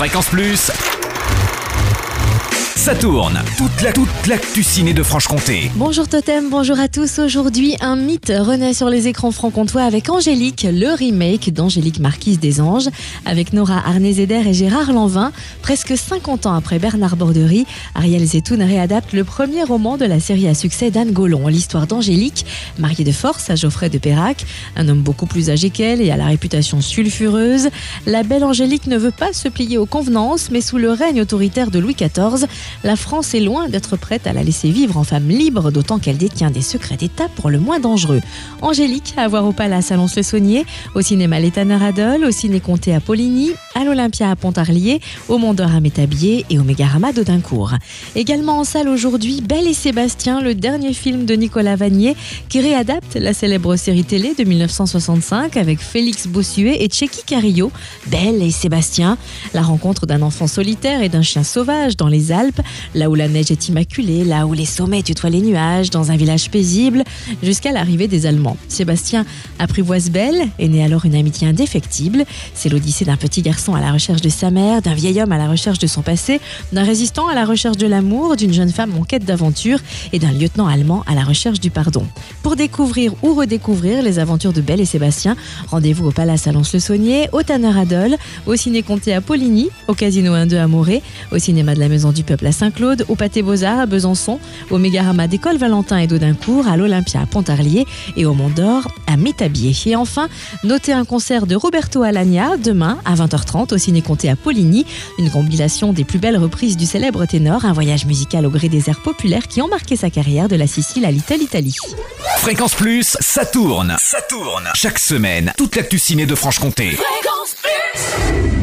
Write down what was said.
Fréquence Plus. Ça tourne. Toute la toute l'actu ciné de Franche-Comté. Bonjour Totem, bonjour à tous. Aujourd'hui, un mythe renaît sur les écrans franc-comtois avec Angélique, le remake d'Angélique Marquise des Anges, avec Nora Arnézeder et Gérard Lanvin. Presque 50 ans après Bernard Borderie, Ariel Zetoun réadapte le premier roman de la série à succès d'Anne Gollon, l'histoire d'Angélique, mariée de force à Geoffrey de Perrac, un homme beaucoup plus âgé qu'elle et à la réputation sulfureuse. La belle Angélique ne veut pas se plier aux convenances, mais sous le règne autoritaire de Louis XIV, la France est loin d'être prête à la laisser vivre en femme libre, d'autant qu'elle détient des secrets d'État pour le moins dangereux. Angélique, à voir au Palace à Lons-le-Saunier, au cinéma L'Étana Radol, au ciné Comté à Poligny, à l'Olympia à Pontarlier, au Mondor à Métabier et au Mégarama d'Audincourt. Également en salle aujourd'hui, Belle et Sébastien, le dernier film de Nicolas Vanier, qui réadapte la célèbre série télé de 1965 avec Félix Bossuet et Tchéky Carillo. Belle et Sébastien, la rencontre d'un enfant solitaire et d'un chien sauvage dans les Alpes, là où la neige est immaculée, là où les sommets tutoient les nuages, dans un village paisible, jusqu'à l'arrivée des Allemands. Sébastien apprivoise Belle et naît alors une amitié indéfectible. C'est l'odyssée d'un petit garçon à la recherche de sa mère, d'un vieil homme à la recherche de son passé, d'un résistant à la recherche de l'amour, d'une jeune femme en quête d'aventure et d'un lieutenant allemand à la recherche du pardon. Pour découvrir ou redécouvrir les aventures de Belle et Sébastien, rendez-vous au Palace à Lons-le-Saunier, au Tanner Adol, au Ciné Comté à Poligny, au Casino 1-2 à Morée, au Cinéma de la Maison du Peuple à Saint-Claude, au Pâté Beaux-Arts à Besançon, au Mégarama d'École Valentin et d'Audincourt, à l'Olympia à Pontarlier et au Mont d'Or à Métabier. Et enfin, notez un concert de Roberto Alagna demain à 20h30 au Ciné Comté à Poligny, une compilation des plus belles reprises du célèbre ténor, un voyage musical au gré des airs populaires qui ont marqué sa carrière de la Sicile à l'Italie. Italie. Fréquence Plus, ça tourne. Ça tourne. Chaque semaine, toute l'actu ciné de Franche-Comté. Fréquence Plus